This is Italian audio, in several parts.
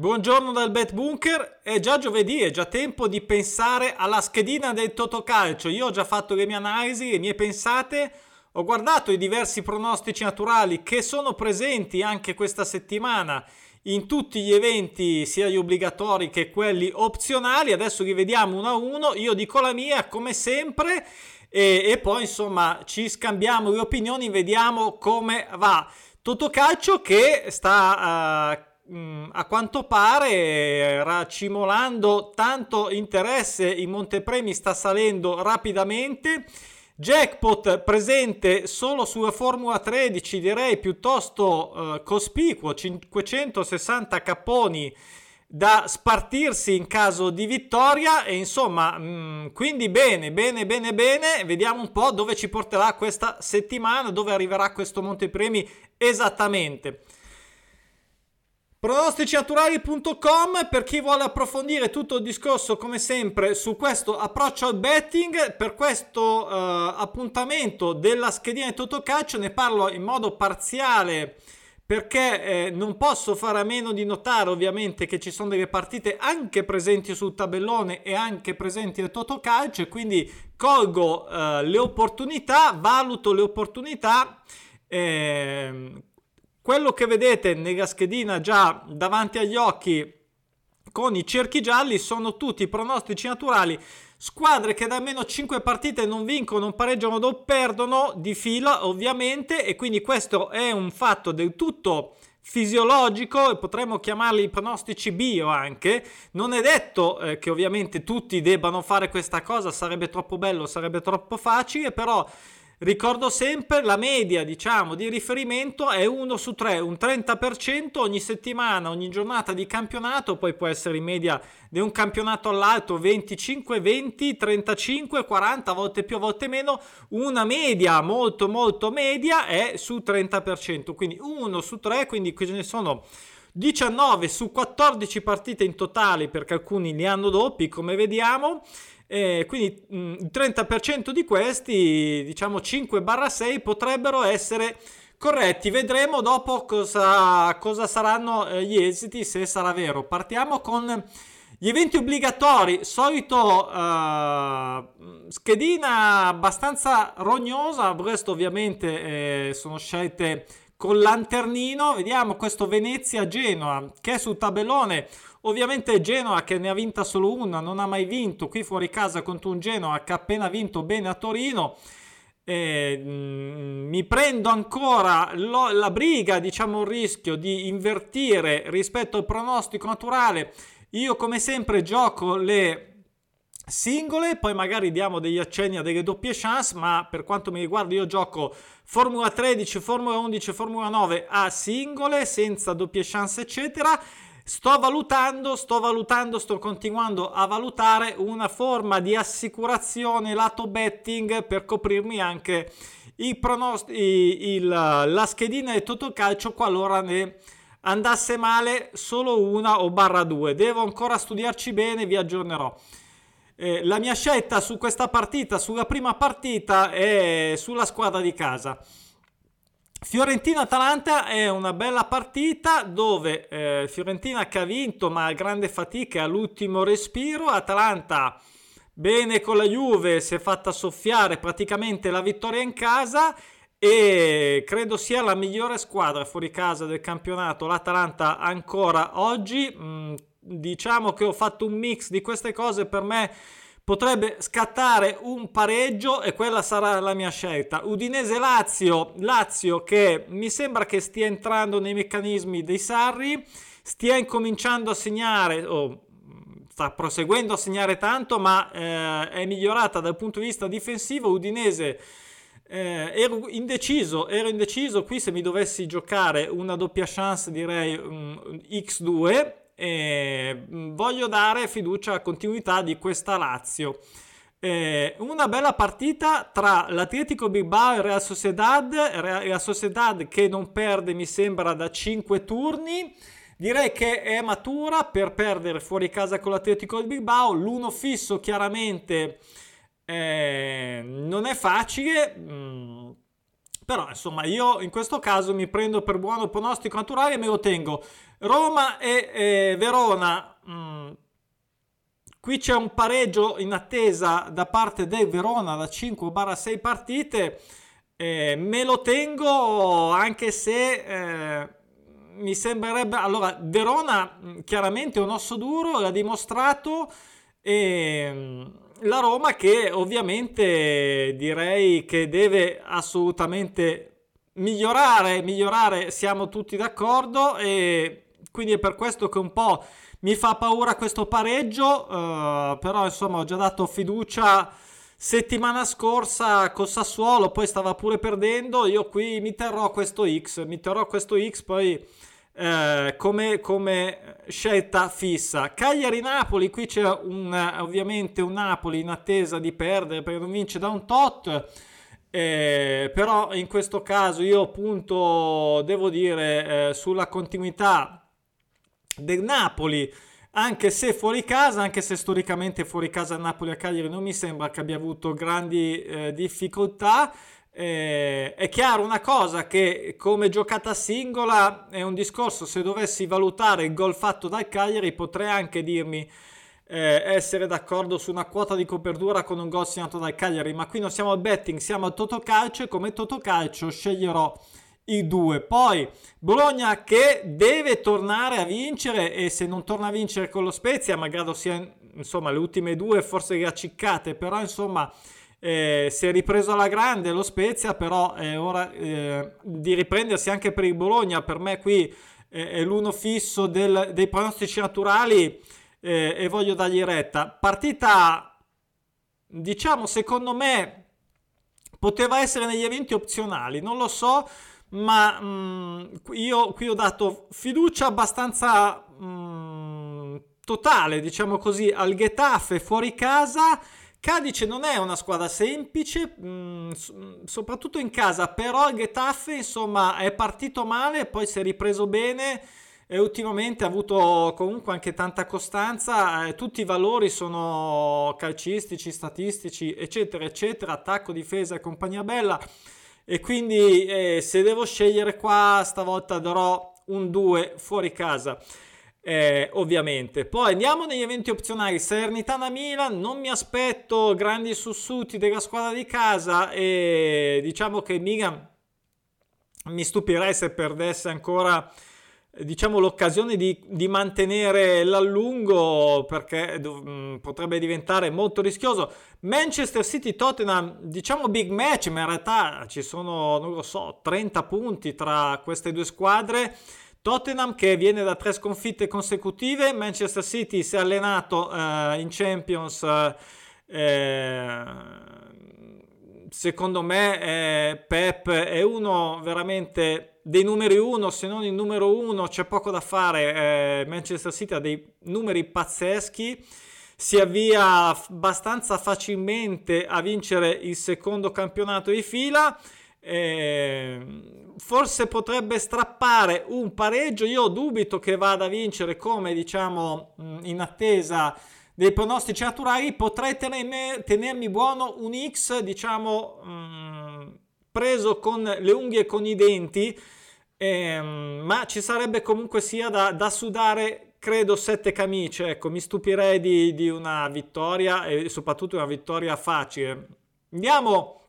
Buongiorno dal Bet Bunker, è già giovedì, è già tempo di pensare alla schedina del Totocalcio. Io ho già fatto le mie analisi, le mie pensate, ho guardato i diversi pronostici naturali che sono presenti anche questa settimana in tutti gli eventi, sia gli obbligatori che quelli opzionali. Adesso li vediamo uno a uno. Io dico la mia come sempre e, e poi insomma ci scambiamo le opinioni, vediamo come va. Totocalcio che sta... Uh, a quanto pare racimolando tanto interesse in Montepremi sta salendo rapidamente. Jackpot presente solo sulla Formula 13 direi piuttosto uh, cospicuo 560 capponi da spartirsi in caso di vittoria. E insomma mh, mm, quindi bene bene bene bene. Vediamo un po' dove ci porterà questa settimana dove arriverà questo montepremi esattamente pronosticinaturali.com per chi vuole approfondire tutto il discorso come sempre su questo approccio al betting. Per questo uh, appuntamento della schedina di Totocalcio ne parlo in modo parziale perché eh, non posso fare a meno di notare ovviamente che ci sono delle partite anche presenti sul tabellone e anche presenti nel Totocalcio quindi colgo uh, le opportunità valuto le opportunità eh, quello che vedete nella schedina già davanti agli occhi con i cerchi gialli sono tutti pronostici naturali. Squadre che da almeno 5 partite non vincono, non pareggiano o perdono di fila, ovviamente, e quindi questo è un fatto del tutto fisiologico e potremmo chiamarli pronostici bio anche. Non è detto eh, che ovviamente tutti debbano fare questa cosa, sarebbe troppo bello, sarebbe troppo facile, però Ricordo sempre la media, diciamo, di riferimento è 1 su 3, un 30% ogni settimana, ogni giornata di campionato, poi può essere in media di un campionato all'altro 25, 20, 35, 40, a volte più, volte meno, una media molto molto media è su 30%, quindi 1 su 3, quindi qui ce ne sono 19 su 14 partite in totale perché alcuni li hanno doppi come vediamo e quindi il 30% di questi, diciamo 5-6, potrebbero essere corretti. Vedremo dopo cosa, cosa saranno eh, gli esiti, se sarà vero. Partiamo con gli eventi obbligatori, solito uh, schedina abbastanza rognosa, questo ovviamente eh, sono scelte con lanternino, vediamo questo Venezia-Genoa che è sul tabellone Ovviamente Genoa che ne ha vinta solo una, non ha mai vinto qui fuori casa contro un Genoa che ha appena vinto bene a Torino. Eh, mi prendo ancora lo, la briga, diciamo il rischio di invertire rispetto al pronostico naturale. Io come sempre gioco le singole, poi magari diamo degli accenni a delle doppie chance, ma per quanto mi riguarda io gioco Formula 13, Formula 11, Formula 9 a singole, senza doppie chance eccetera Sto valutando, sto valutando, sto continuando a valutare una forma di assicurazione lato betting per coprirmi anche i pronosti- il, la schedina di Totocalcio qualora ne andasse male solo una o barra due. Devo ancora studiarci bene, vi aggiornerò. Eh, la mia scelta su questa partita, sulla prima partita, è sulla squadra di casa. Fiorentina-Atalanta è una bella partita dove eh, Fiorentina che ha vinto ma a grande fatica all'ultimo respiro, Atalanta bene con la Juve si è fatta soffiare praticamente la vittoria in casa e credo sia la migliore squadra fuori casa del campionato, l'Atalanta ancora oggi, mm, diciamo che ho fatto un mix di queste cose. Per me potrebbe scattare un pareggio e quella sarà la mia scelta. Udinese-Lazio, Lazio che mi sembra che stia entrando nei meccanismi dei Sarri, stia incominciando a segnare, o sta proseguendo a segnare tanto, ma eh, è migliorata dal punto di vista difensivo. Udinese eh, ero indeciso, ero indeciso qui se mi dovessi giocare una doppia chance direi um, X2 eh, voglio dare fiducia a continuità di questa Lazio. Eh, una bella partita tra l'Atletico Bilbao e Real Sociedad, la Sociedad che non perde mi sembra da 5 turni. Direi che è matura per perdere fuori casa con l'Atletico Bilbao. L'uno fisso chiaramente eh, non è facile. Mm, però insomma io in questo caso mi prendo per buono pronostico naturale e me lo tengo Roma e, e Verona. Mm. Qui c'è un pareggio in attesa da parte del Verona da 5-6 partite. Eh, me lo tengo anche se eh, mi sembrerebbe... Allora, Verona mm, chiaramente è un osso duro, l'ha dimostrato. E mm, la Roma che ovviamente direi che deve assolutamente migliorare, migliorare, siamo tutti d'accordo e quindi è per questo che un po' mi fa paura questo pareggio, uh, però insomma ho già dato fiducia settimana scorsa con Sassuolo, poi stava pure perdendo, io qui mi terrò questo X, mi terrò questo X poi eh, come, come, scelta fissa. Cagliari-Napoli, qui c'è un, ovviamente un Napoli in attesa di perdere perché non vince da un tot. Eh, però in questo caso io appunto devo dire eh, sulla continuità del Napoli. Anche se fuori casa, anche se storicamente fuori casa Napoli a Cagliari non mi sembra che abbia avuto grandi eh, difficoltà. Eh, è chiaro una cosa che come giocata singola è un discorso, se dovessi valutare il gol fatto dal Cagliari potrei anche dirmi eh, essere d'accordo su una quota di copertura con un gol segnato dal Cagliari, ma qui non siamo al betting, siamo al Totocalcio e come Totocalcio sceglierò i due. Poi Bologna che deve tornare a vincere e se non torna a vincere con lo Spezia, malgrado sia insomma le ultime due forse acciccate, però insomma eh, si è ripreso alla grande lo Spezia, però è ora eh, di riprendersi anche per il Bologna. Per me qui eh, è l'uno fisso del, dei pronostici naturali eh, e voglio dargli retta. Partita, diciamo, secondo me poteva essere negli eventi opzionali, non lo so, ma mh, mm, io qui ho dato fiducia abbastanza mh, mm, totale, diciamo così, al Getafe fuori casa. Cadice non è una squadra semplice, mh, mm, soprattutto in casa, però il Getafe insomma è partito male, poi si è ripreso bene e ultimamente ha avuto comunque anche tanta costanza, eh, tutti i valori sono calcistici, statistici, eccetera, eccetera, attacco, difesa e compagnia bella e quindi eh, se devo scegliere qua stavolta darò un 2 fuori casa eh, ovviamente. Poi andiamo negli eventi opzionali. Salernitana-Milan, non mi aspetto grandi sussuti della squadra di casa e diciamo che Milan mi stupirei se perdesse ancora diciamo l'occasione di, di mantenere l'allungo perché mh, mm, potrebbe diventare molto rischioso. Manchester City Tottenham diciamo big match ma in realtà ci sono non lo so 30 punti tra queste due squadre. Tottenham che viene da tre sconfitte consecutive, Manchester City si è allenato eh, in Champions, eh, secondo me eh, Pep è uno veramente dei numeri uno, se non il numero uno, c'è poco da fare, eh, Manchester City ha dei numeri pazzeschi. Si avvia abbastanza facilmente a vincere il secondo campionato di fila. Eh, forse potrebbe strappare un pareggio. Io dubito che vada a vincere come diciamo in attesa dei pronostici naturali. Potrei tenermi, tenermi buono un X, diciamo, mh, preso con le unghie e con i denti. Eh, ma ci sarebbe comunque sia da, da sudare credo sette camicie ecco mi stupirei di, di una vittoria e soprattutto una vittoria facile andiamo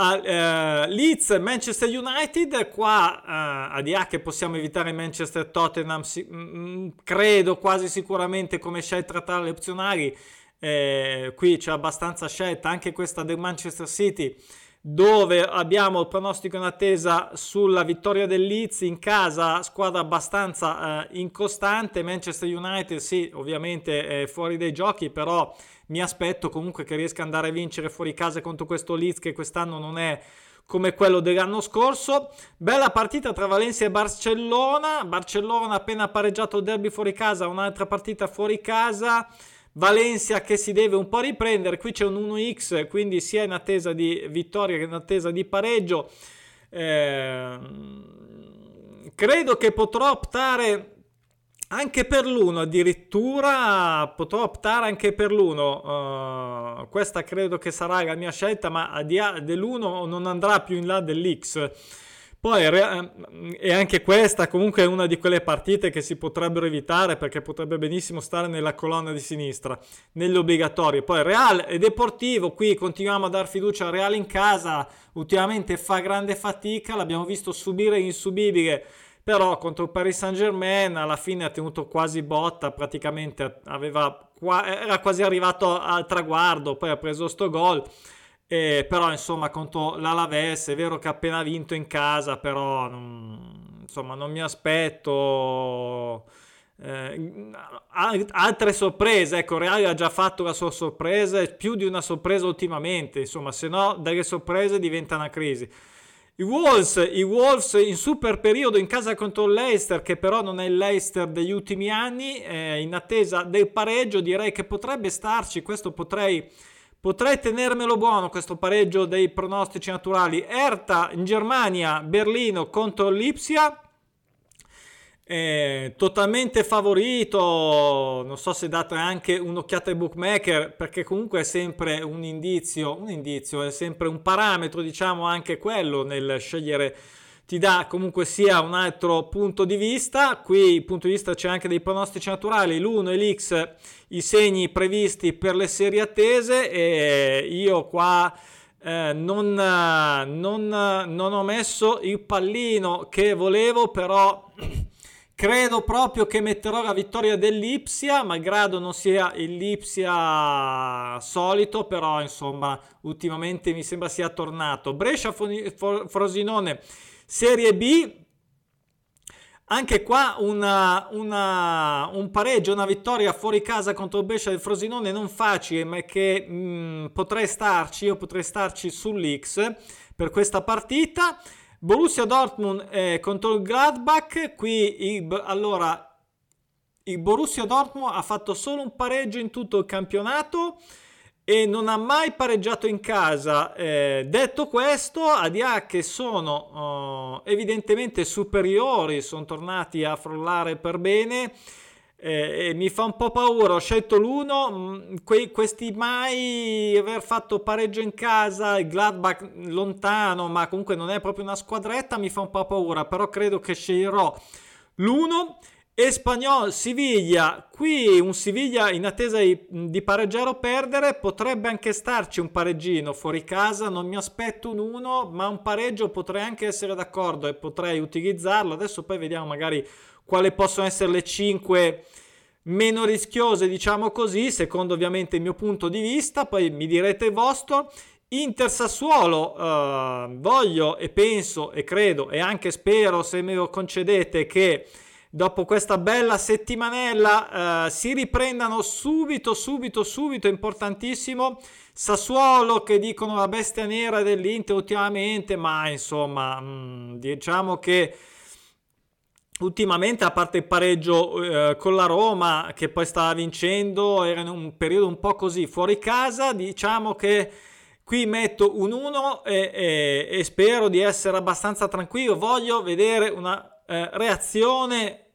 Uh, Leeds, Manchester United, qua uh, a che possiamo evitare Manchester Tottenham, si, mh, mm, mm, credo quasi sicuramente come scelta tra le opzionali, eh, qui c'è abbastanza scelta, anche questa del Manchester City, dove abbiamo il pronostico in attesa sulla vittoria del Leeds in casa, squadra abbastanza uh, incostante, Manchester United sì, ovviamente è fuori dai giochi, però mi aspetto comunque che riesca ad andare a vincere fuori casa contro questo Leeds che quest'anno non è come quello dell'anno scorso. Bella partita tra Valencia e Barcellona. Barcellona appena pareggiato il derby fuori casa, un'altra partita fuori casa. Valencia che si deve un po' riprendere. Qui c'è un 1x, quindi sia in attesa di vittoria che in attesa di pareggio. Eh, credo che potrò optare anche per l'uno addirittura potrò optare anche per l'uno. Uh, questa credo che sarà la mia scelta, ma dell'uno non andrà più in là dell'X. Poi e anche questa comunque è una di quelle partite che si potrebbero evitare perché potrebbe benissimo stare nella colonna di sinistra, negli obbligatori. Poi Real e Deportivo, qui continuiamo a dar fiducia al Real in casa, ultimamente fa grande fatica, l'abbiamo visto subire l'insubibile però contro il Paris Saint Germain alla fine ha tenuto quasi botta, praticamente aveva, era quasi arrivato al traguardo, poi ha preso sto gol. Eh, però insomma contro l'Alaves è vero che ha appena vinto in casa però non, insomma non mi aspetto eh, altre sorprese ecco Real ha già fatto la sua sorpresa più di una sorpresa ultimamente insomma se no dalle sorprese diventa una crisi i Wolves, I Wolves in super periodo in casa contro il che però non è il Leicester degli ultimi anni, eh, in attesa del pareggio, direi che potrebbe starci, questo potrei, potrei tenermelo buono, questo pareggio dei pronostici naturali. Erta in Germania, Berlino contro l'Ipsia, eh, totalmente favorito, non so se date anche un'occhiata ai bookmaker perché comunque è sempre un indizio, un indizio, è sempre un parametro diciamo anche quello nel scegliere. Ti dà comunque sia un altro punto di vista. Qui il punto di vista c'è anche dei pronostici naturali, l'1 e l'X, i segni previsti per le serie attese e io qua eh, non, non, non ho messo il pallino che volevo, però Credo proprio che metterò la vittoria dell'Ipsia, malgrado non sia il l'Ipsia solito, però insomma ultimamente mi sembra sia tornato. Brescia Frosinone Serie B, anche qua una, una, un pareggio, una vittoria fuori casa contro Brescia del Frosinone non facile, ma che mh, mm, potrei starci, io potrei starci sull'X per questa partita. Borussia Dortmund eh, contro il Gladbach, qui il, allora il Borussia Dortmund ha fatto solo un pareggio in tutto il campionato e non ha mai pareggiato in casa. Eh, detto questo, ADA che sono oh, evidentemente superiori, sono tornati a frullare per bene eh, mi fa un po' paura, ho scelto l'uno, mm, que- questi mai aver fatto pareggio in casa, il Gladbach lontano, ma comunque non è proprio una squadretta, mi fa un po' paura, però credo che sceglierò l'uno. Espagnol Siviglia, qui un Siviglia in attesa di, di, pareggiare o perdere, potrebbe anche starci un pareggino fuori casa, non mi aspetto un 1, ma un pareggio potrei anche essere d'accordo e potrei utilizzarlo. Adesso poi vediamo magari quali possono essere le 5 meno rischiose, diciamo così, secondo ovviamente il mio punto di vista, poi mi direte il vostro. Inter Sassuolo, eh, voglio e penso e credo e anche spero, se me lo concedete, che dopo questa bella settimanella eh, si riprendano subito, subito, subito, importantissimo. Sassuolo che dicono la bestia nera dell'Inter ultimamente, ma insomma, mh, mm, diciamo che ultimamente, a parte il pareggio eh, con la Roma, che poi stava vincendo, era in un periodo un po' così fuori casa, diciamo che qui metto un 1 e, e, e spero di essere abbastanza tranquillo. Voglio vedere una eh, reazione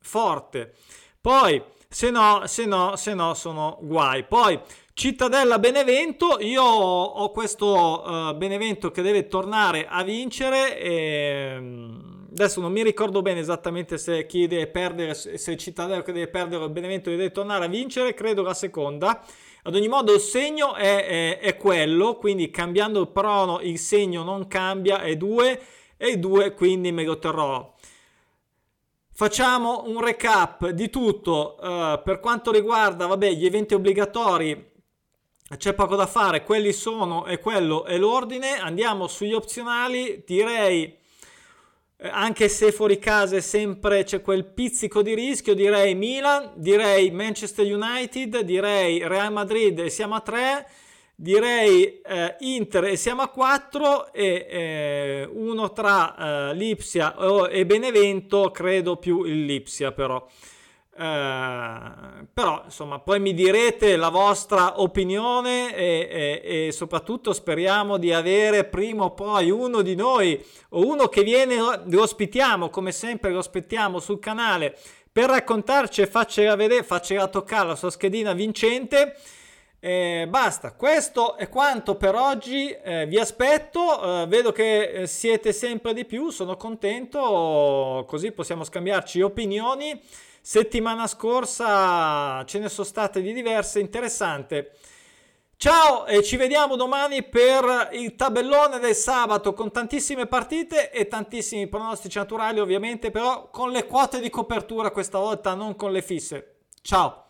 forte. Poi, se no, se no, se no, sono guai. Poi, Cittadella Benevento, io ho questo uh, Benevento che deve tornare a vincere. E, ehm, adesso non mi ricordo bene esattamente se chi deve perdere, se il Cittadella che deve perdere o il Benevento deve tornare a vincere, credo la seconda. Ad ogni modo il segno è, è, è quello, quindi cambiando il prono il segno non cambia, è 2 e il 2 quindi me lo terrò. Facciamo un recap di tutto uh, per quanto riguarda vabbè, gli eventi obbligatori. C'è poco da fare, quelli sono e quello è l'ordine. Andiamo sugli opzionali. Direi anche se fuori casa è sempre c'è quel pizzico di rischio, direi Milan, direi Manchester United, direi Real Madrid e siamo a 3, direi eh, Inter e siamo a 4 e eh, uno tra eh, Lipsia e Benevento, credo più il Lipsia però. Eh, però insomma poi mi direte la vostra opinione e, e, e, soprattutto speriamo di avere prima o poi uno di noi o uno che viene lo ospitiamo come sempre lo aspettiamo sul canale per raccontarci e farcela vedere farcela toccare la sua schedina vincente Eh, basta, questo è quanto per oggi. Eh, vi aspetto, eh, vedo che eh, siete sempre di più, sono contento, così possiamo scambiarci opinioni. Settimana scorsa ce ne sono state di diverse, interessante. Ciao e ci vediamo domani per il tabellone del sabato con tantissime partite e tantissimi pronostici naturali ovviamente, però con le quote di copertura questa volta, non con le fisse. Ciao!